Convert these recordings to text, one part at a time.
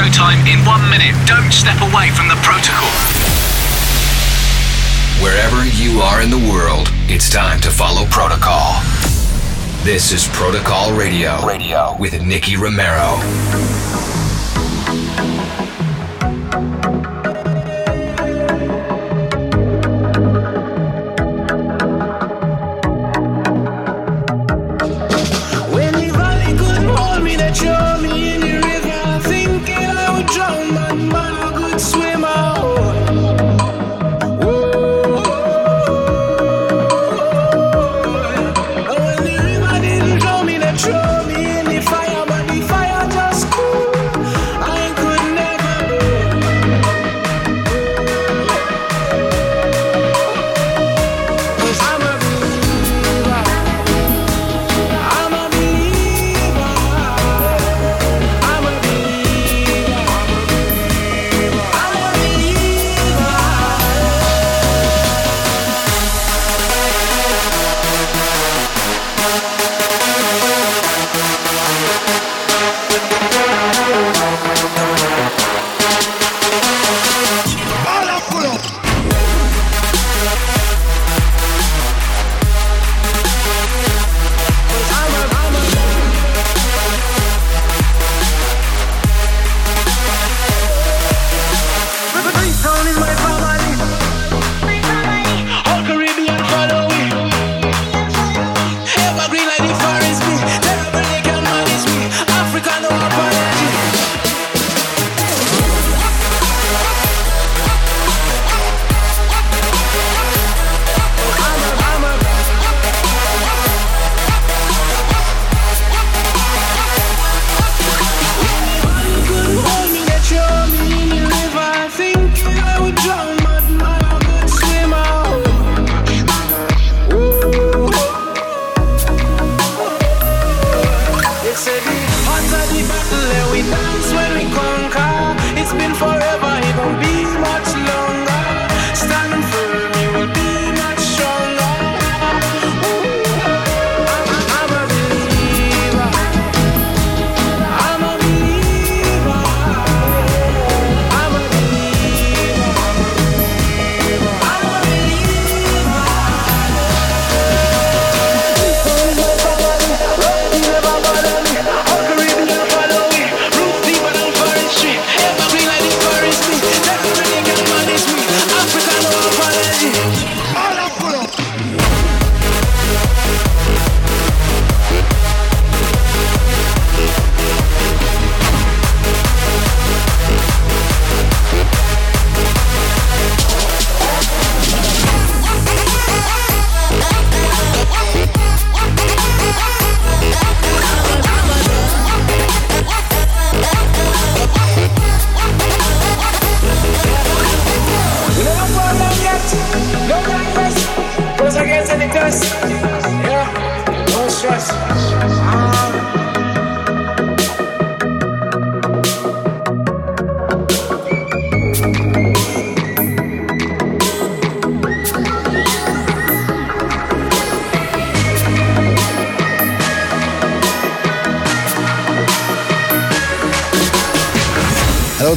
showtime in one minute. Don't step away from the protocol. Wherever you are in the world, it's time to follow protocol. This is Protocol Radio, Radio. with Nicky Romero.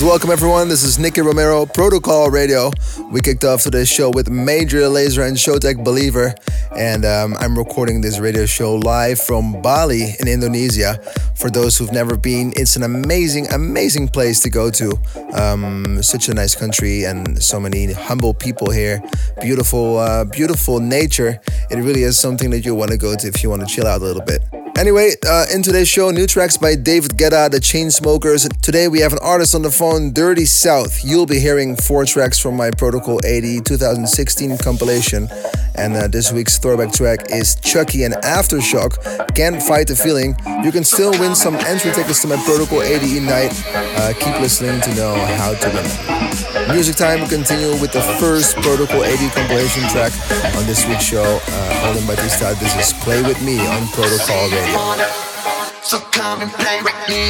Welcome everyone. This is Nicky Romero, Protocol Radio. We kicked off today's show with Major Lazer and Showtek Believer, and um, I'm recording this radio show live from Bali in Indonesia. For those who've never been, it's an amazing, amazing place to go to. Um, such a nice country and so many humble people here. Beautiful, uh, beautiful nature. It really is something that you want to go to if you want to chill out a little bit. Anyway, uh, in today's show, new tracks by David Guetta, The Chainsmokers. Today we have an artist on the phone, Dirty South. You'll be hearing four tracks from my Protocol ADE 2016 compilation. And uh, this week's throwback track is Chuckie and Aftershock. Can't fight the feeling. You can still win some entry tickets to my Protocol ADE night. Uh, keep listening to know how to win. Music time will continue with the first Protocol ADE compilation track on this week's show. Uh, this start, this is Play With Me on Protocol Radio. So come and play with me.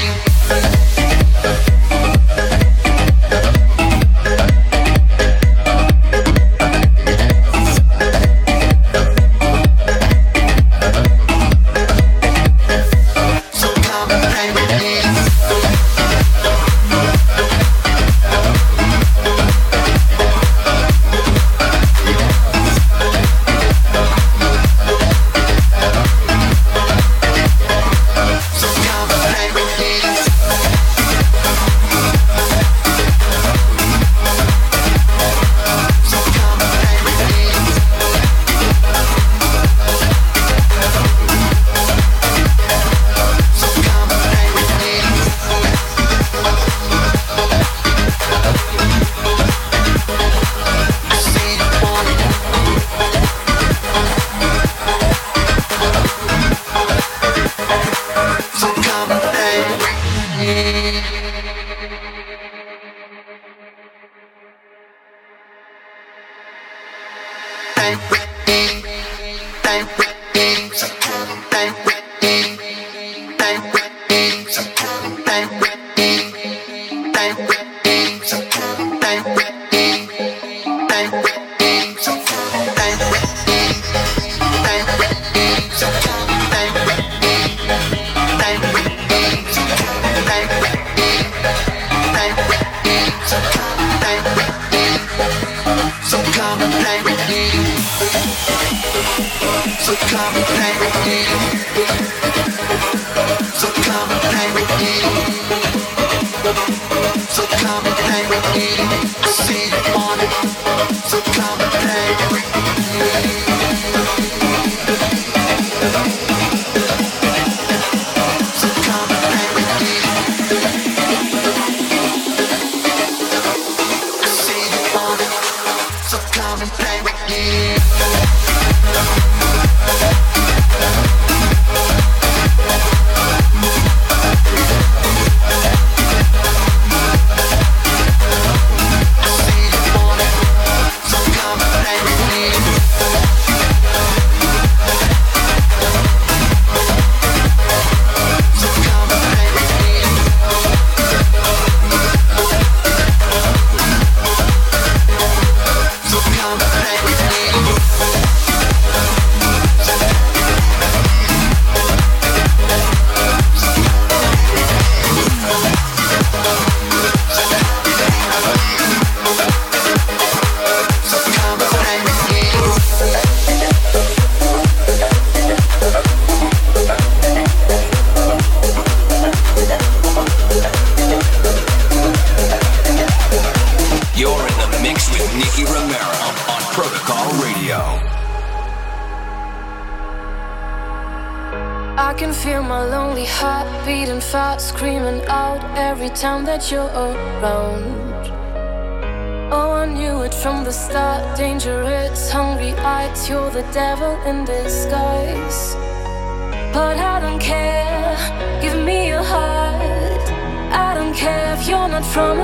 That you're around. Oh, I knew it from the start. Dangerous, hungry eyes, you're the devil in disguise. But I don't care, give me your heart. I don't care if you're not from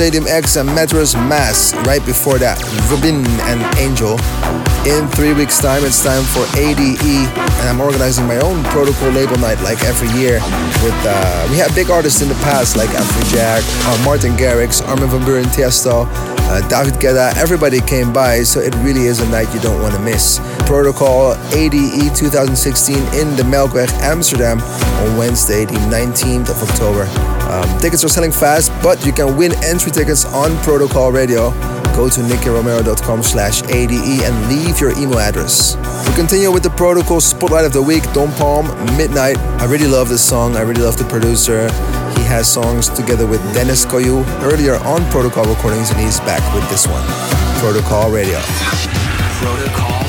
Stadium X and Mattress Mass. Right before that, Rubin and Angel. In three weeks' time, it's time for ADE, and I'm organizing my own protocol label night like every year. With uh, we had big artists in the past like Afrojack, uh, Martin Garrix, Armin van Buuren, Tiesto, uh, David Guetta. Everybody came by, so it really is a night you don't want to miss. Protocol ADE 2016 in the Melkweg, Amsterdam, on Wednesday, the 19th of October. Um, tickets are selling fast, but you can win entry tickets on Protocol Radio go to nickyromero.com slash ADE and leave your email address. We continue with the protocol spotlight of the week, Don Palm, Midnight. I really love this song. I really love the producer. He has songs together with Deniz Koyu earlier on Protocol recordings, and he's back with this one, Protocol Radio. Protocol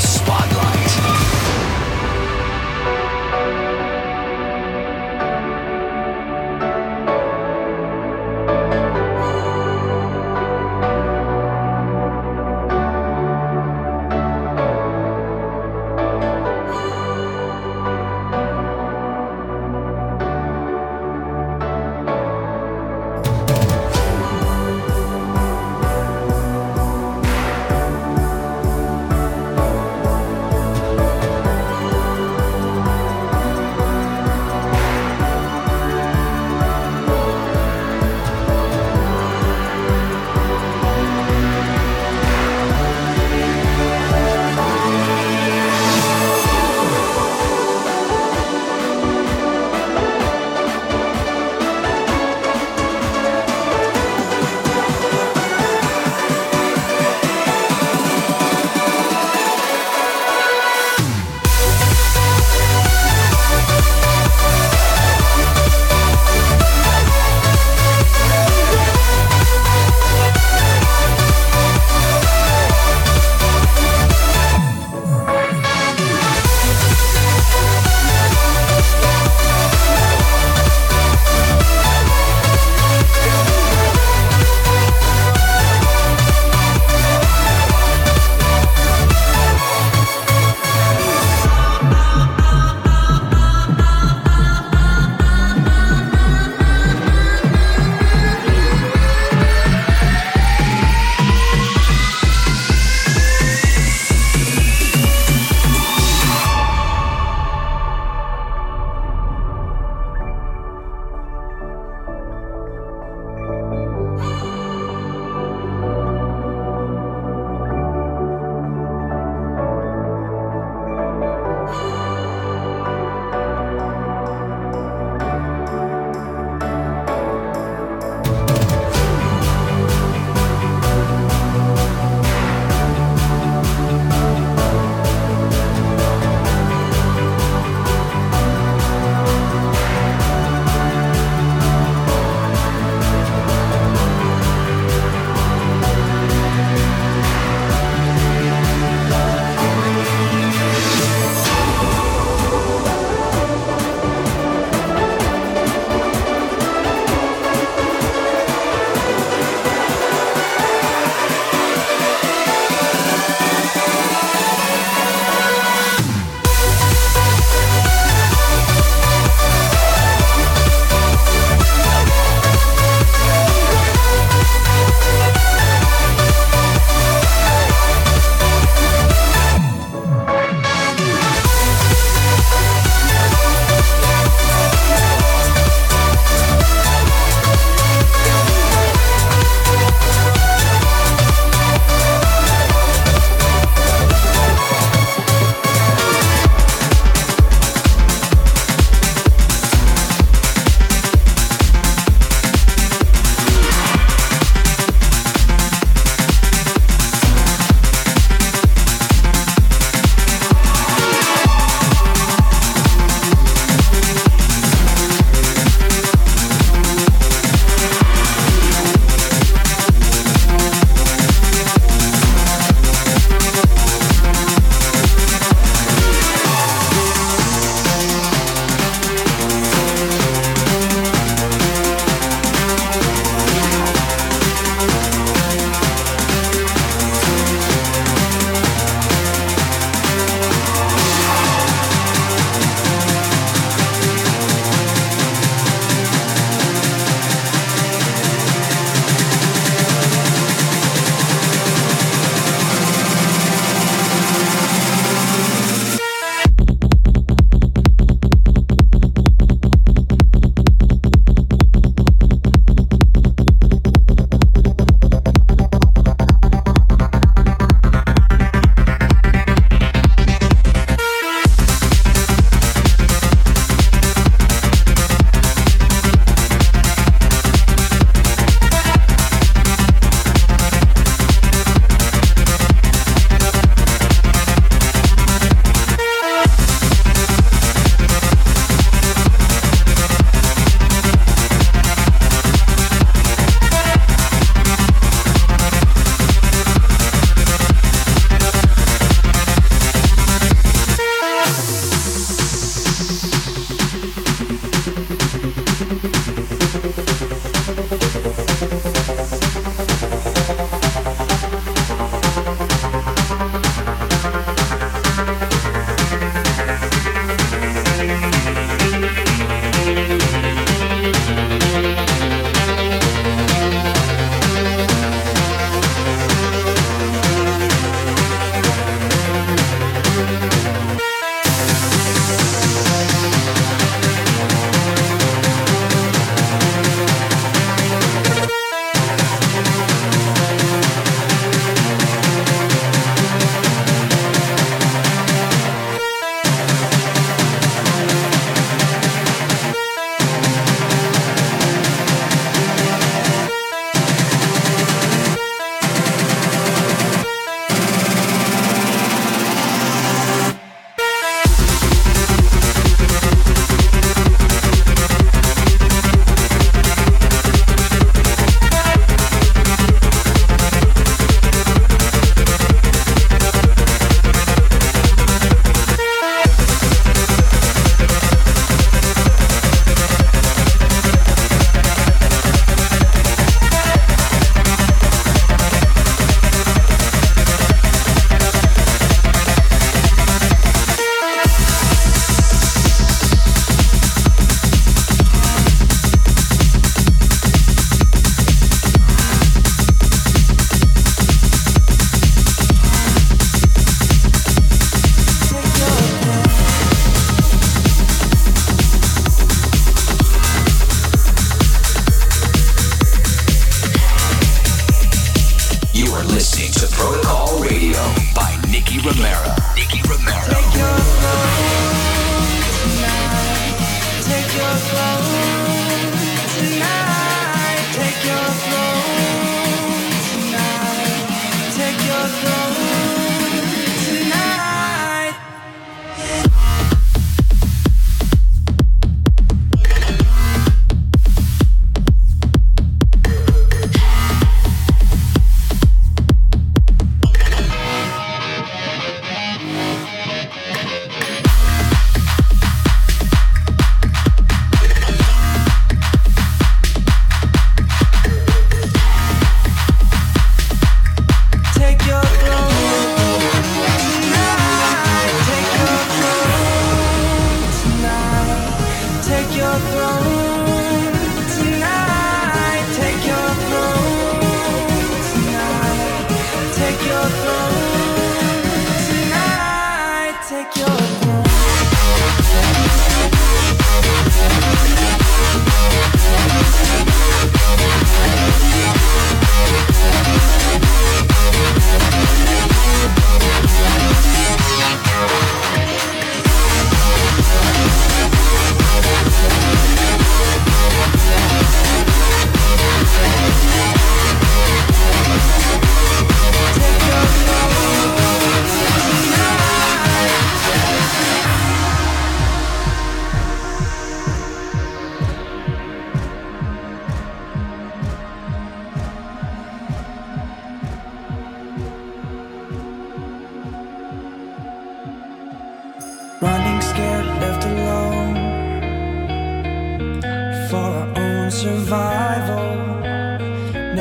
survival.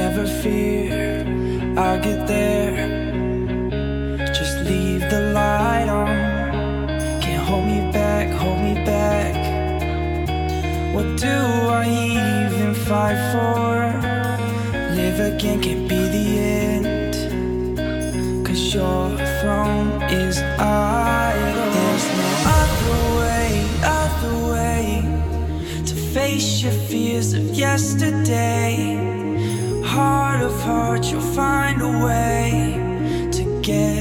Never fear, I'll get there. Just leave the light on. Can't hold me back, hold me back. What do I even fight for? Live again your of yesterday. Heart of hearts, you'll find a way to get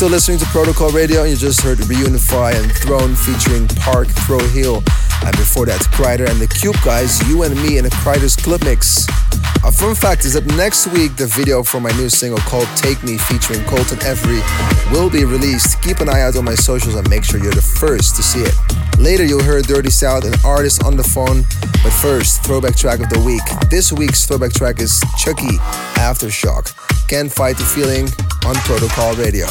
still listening to Protocol Radio, you just heard Reunify and Throne featuring Park Throw Hill. And before that, Kryder and the Cube Guys, You and Me in a Kryder's Club Mix. A fun fact is that next week, the video for my new single called Take Me featuring Colton Avery will be released. Keep an eye out on my socials and make sure you're the first to see it. Later, you'll hear Dirty South and artist on the phone. But first, throwback track of the week. This week's throwback track is Chuckie Aftershock. Can't Fight the Feeling on Protocol Radio.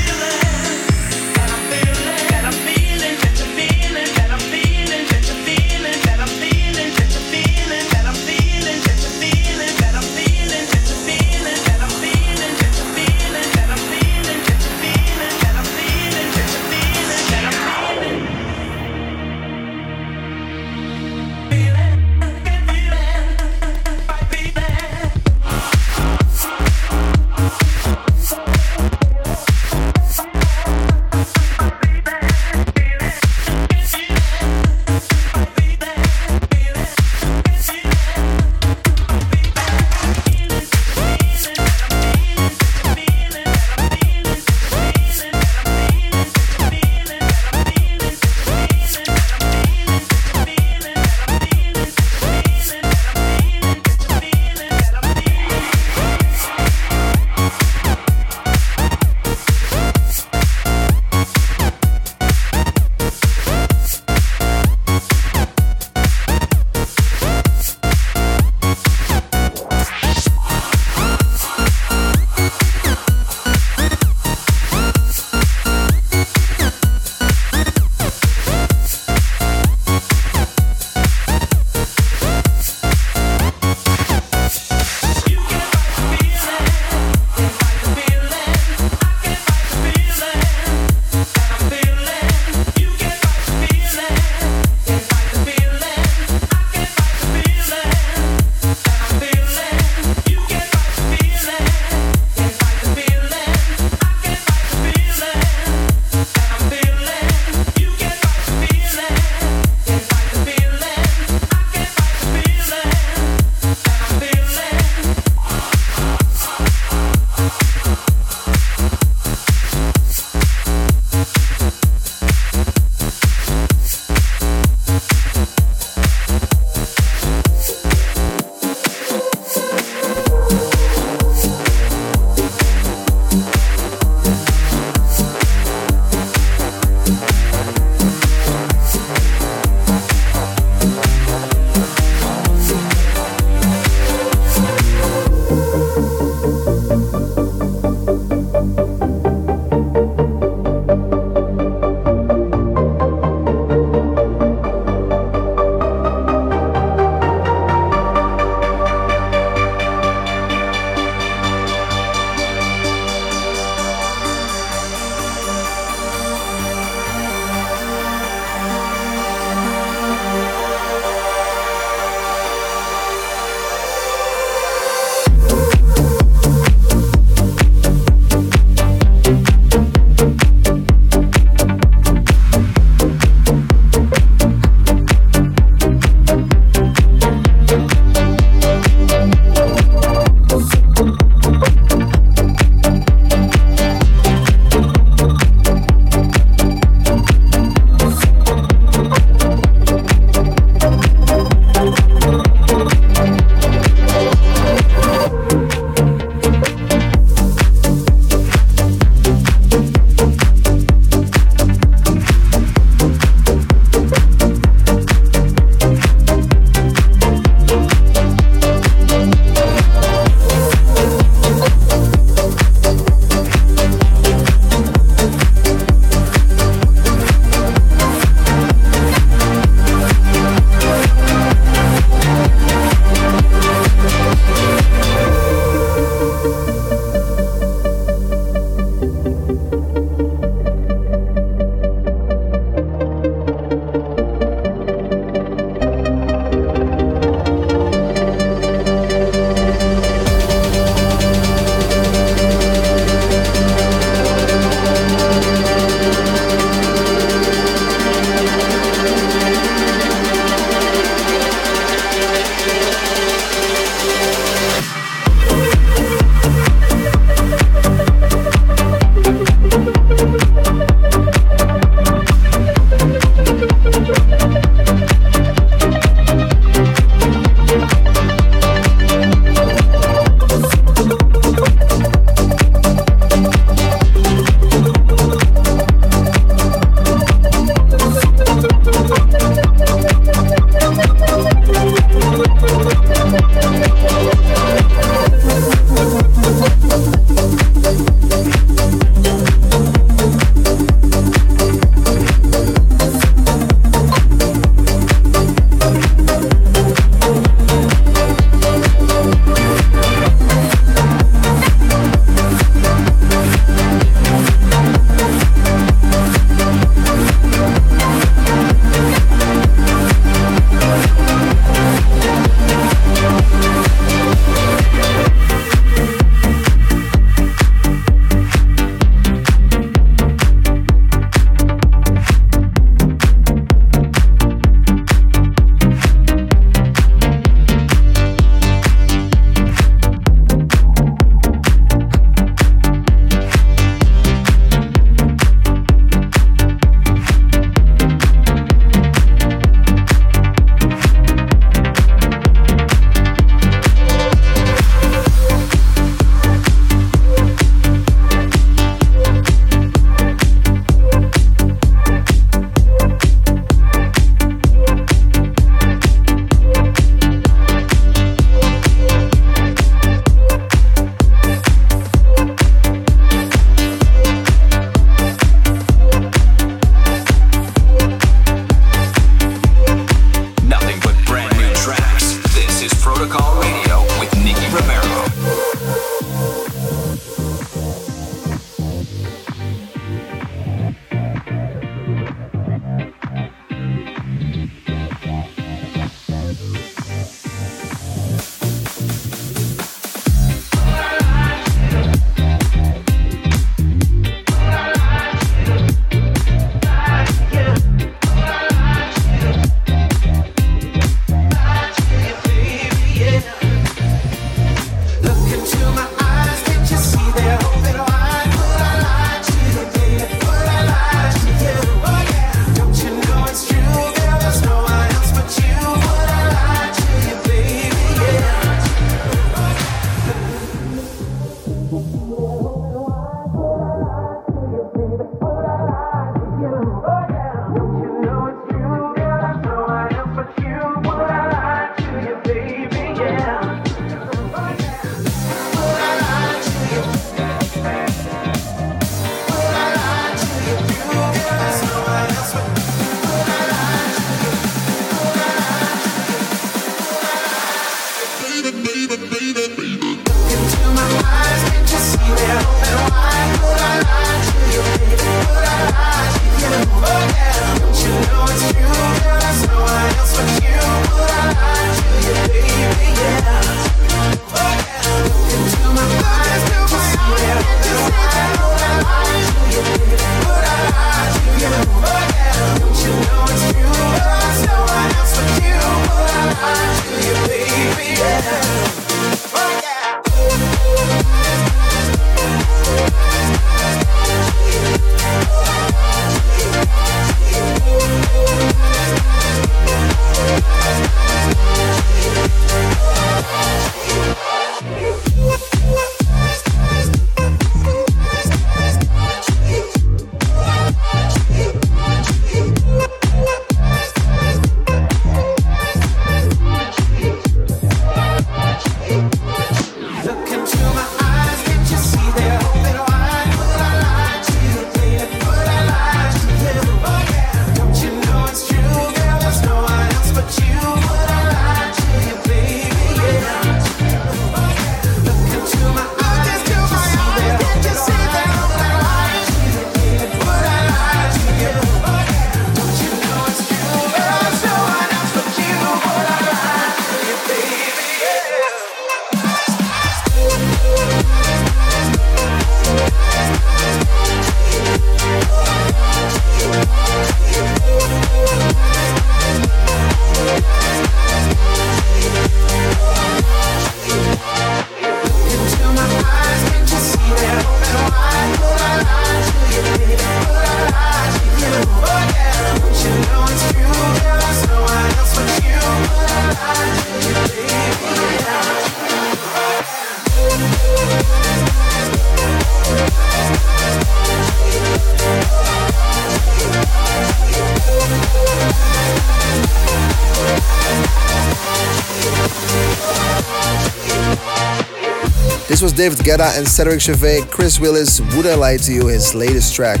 Was David Guetta and Cedric Gervais, Chris Willis, Would I Lie to You, his latest track.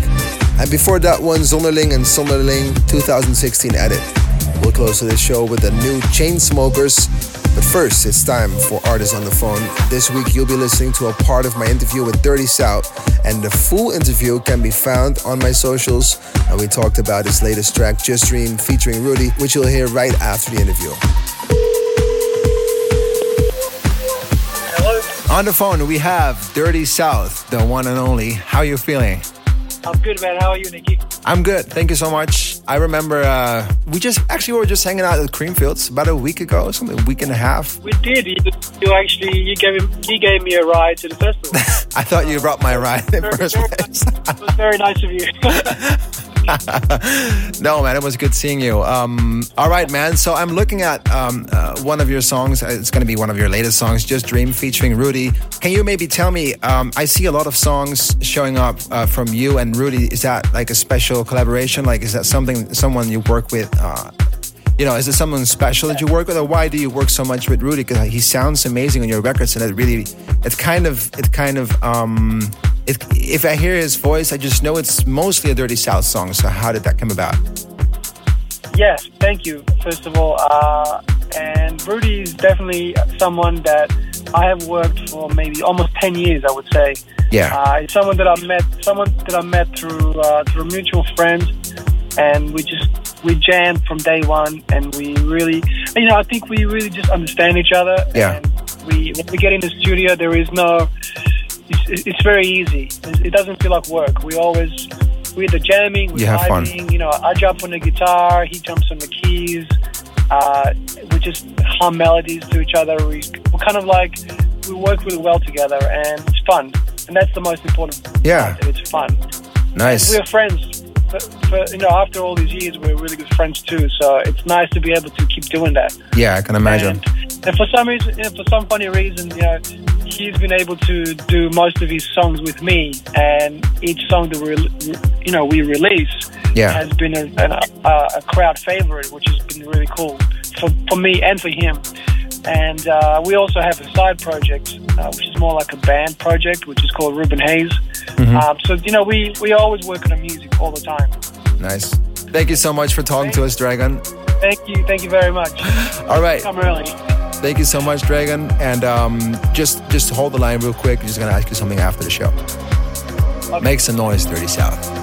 And before that one, Zonderling and Sonderling 2016 edit. We'll close to this show with the new Chainsmokers. But first, it's time for Artists on the Phone. This week, you'll be listening to a part of my interview with Dirty South, and the full interview can be found on my socials. And we talked about his latest track, Just Dream, featuring Rudy, which you'll hear right after the interview. On the phone, we have Dirty South, the one and only. How are you feeling? I'm good, man. How are you, Nicky? I'm good. Thank you so much. I remember uh, we just actually we were just hanging out at Creamfields about a week ago, something a week and a half. We did. You, you actually you gave him, he gave me a ride to the festival. I thought you brought my ride in very, first very place. Nice. it was very nice of you. no, man, it was good seeing you. Um, all right, man. So I'm looking at um, uh, one of your songs. It's going to be one of your latest songs, Just Dream, featuring Rudy. Can you maybe tell me? Um, I see a lot of songs showing up uh, from you and Rudy. Is that like a special collaboration? Like, is that something someone you work with? Uh, you know, is it someone special that you work with, or why do you work so much with Rudy? Because he sounds amazing on your records, and it really, it kind of, it kind of. Um, if, if I hear his voice, I just know it's mostly a Dirty South song. So how did that come about? Yes, thank you. First of all, uh, and Rudy is definitely someone that I have worked for maybe almost ten years. I would say. Yeah. Uh, it's someone that I met, someone that I met through uh, through mutual friends, and we just we jammed from day one, and we really, you know, I think we really just understand each other. Yeah. And we when we get in the studio, there is no it's, it's very easy. It doesn't feel like work. We always we're the jamming, we're you have vibing. Fun. You know, I jump on the guitar, he jumps on the keys. Uh, we just hum melodies to each other. We, we're kind of like we work really well together, and it's fun. And that's the most important. Yeah, part, it's fun. Nice. And we're friends. For, for, you know, after all these years, we're really good friends too. So it's nice to be able to keep doing that. Yeah, I can imagine. And, and for some reason, for some funny reason, you know, he's been able to do most of his songs with me, and each song that we, you know, we release yeah. has been a, a, a, crowd favorite, which has been really cool for, for me and for him. And uh, we also have a side project, uh, which is more like a band project, which is called Ruben Haze. Mm-hmm. Um, so you know, we we always work on music all the time. Nice. Thank you so much for talking thank to us, Dragan. Thank you. Thank you very much. All right. Come early. Thank you so much, Dragan. And um, just just hold the line real quick. I'm just gonna ask you something after the show. Okay. Make some noise, Dirty South.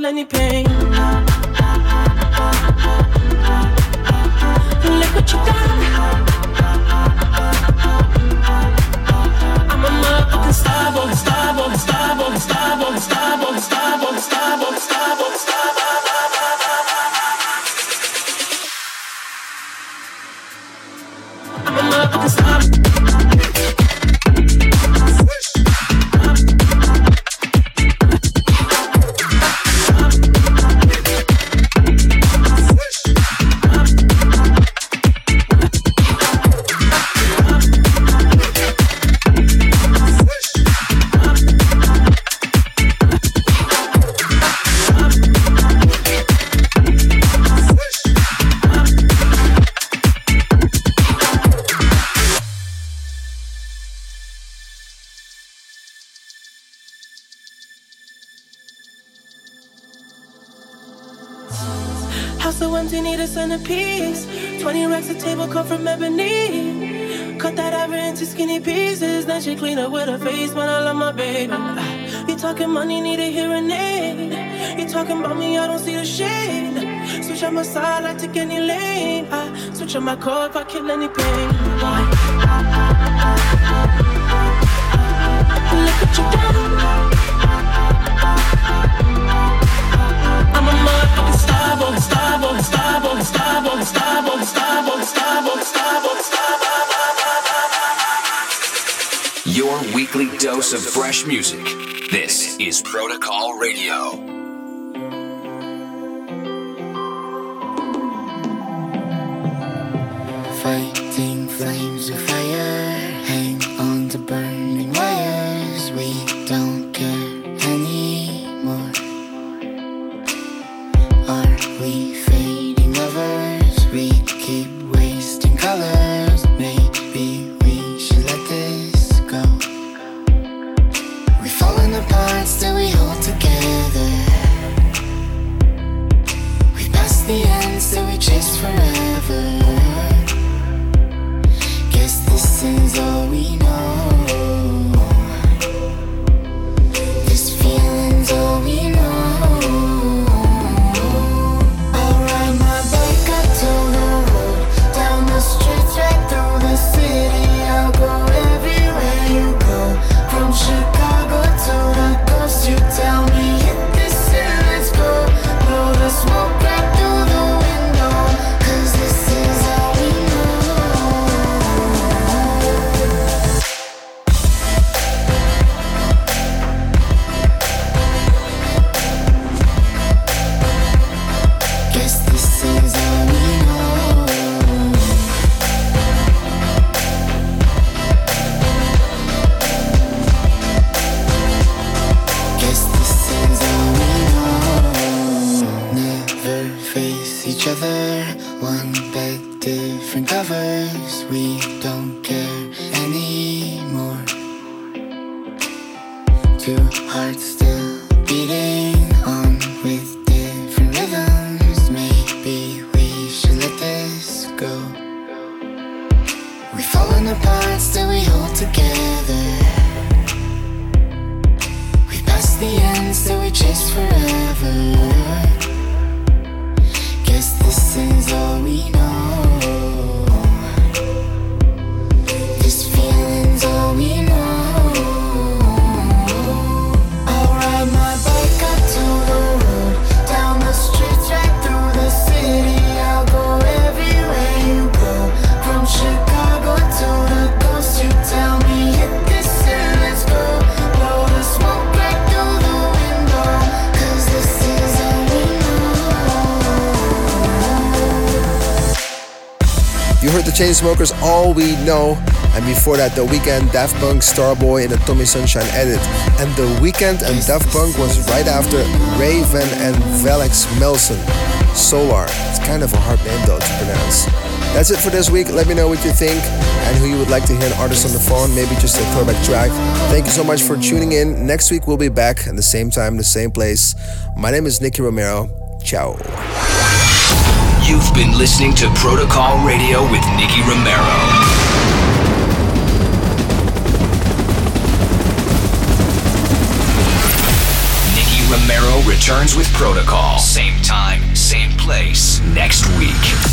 feel any pain. Ah. my car if I kill any pain. Look what you done. I'm a motherfucking star boy, star boy, star boy, star boy, star boy, star boy, star boy, star boy, star boy. Your weekly dose of fresh music. This is Protocol Radio. Two hearts still Chainsmokers, All We Know, and before that, The Weeknd, Daft Punk, Starboy in the Tommy Sunshine edit. And The Weeknd and Daft Punk was right after Raven and Velix Melson. Solar. It's kind of a hard name though to pronounce. That's it for this week. Let me know what you think and who you would like to hear an artist on the phone, maybe just a throwback track. Thank you so much for tuning in. Next week we'll be back at the same time, the same place. My name is Nicky Romero. Ciao. You've been listening to Protocol Radio with Nicky Romero. Romero returns with Protocol. Same time, same place, next week.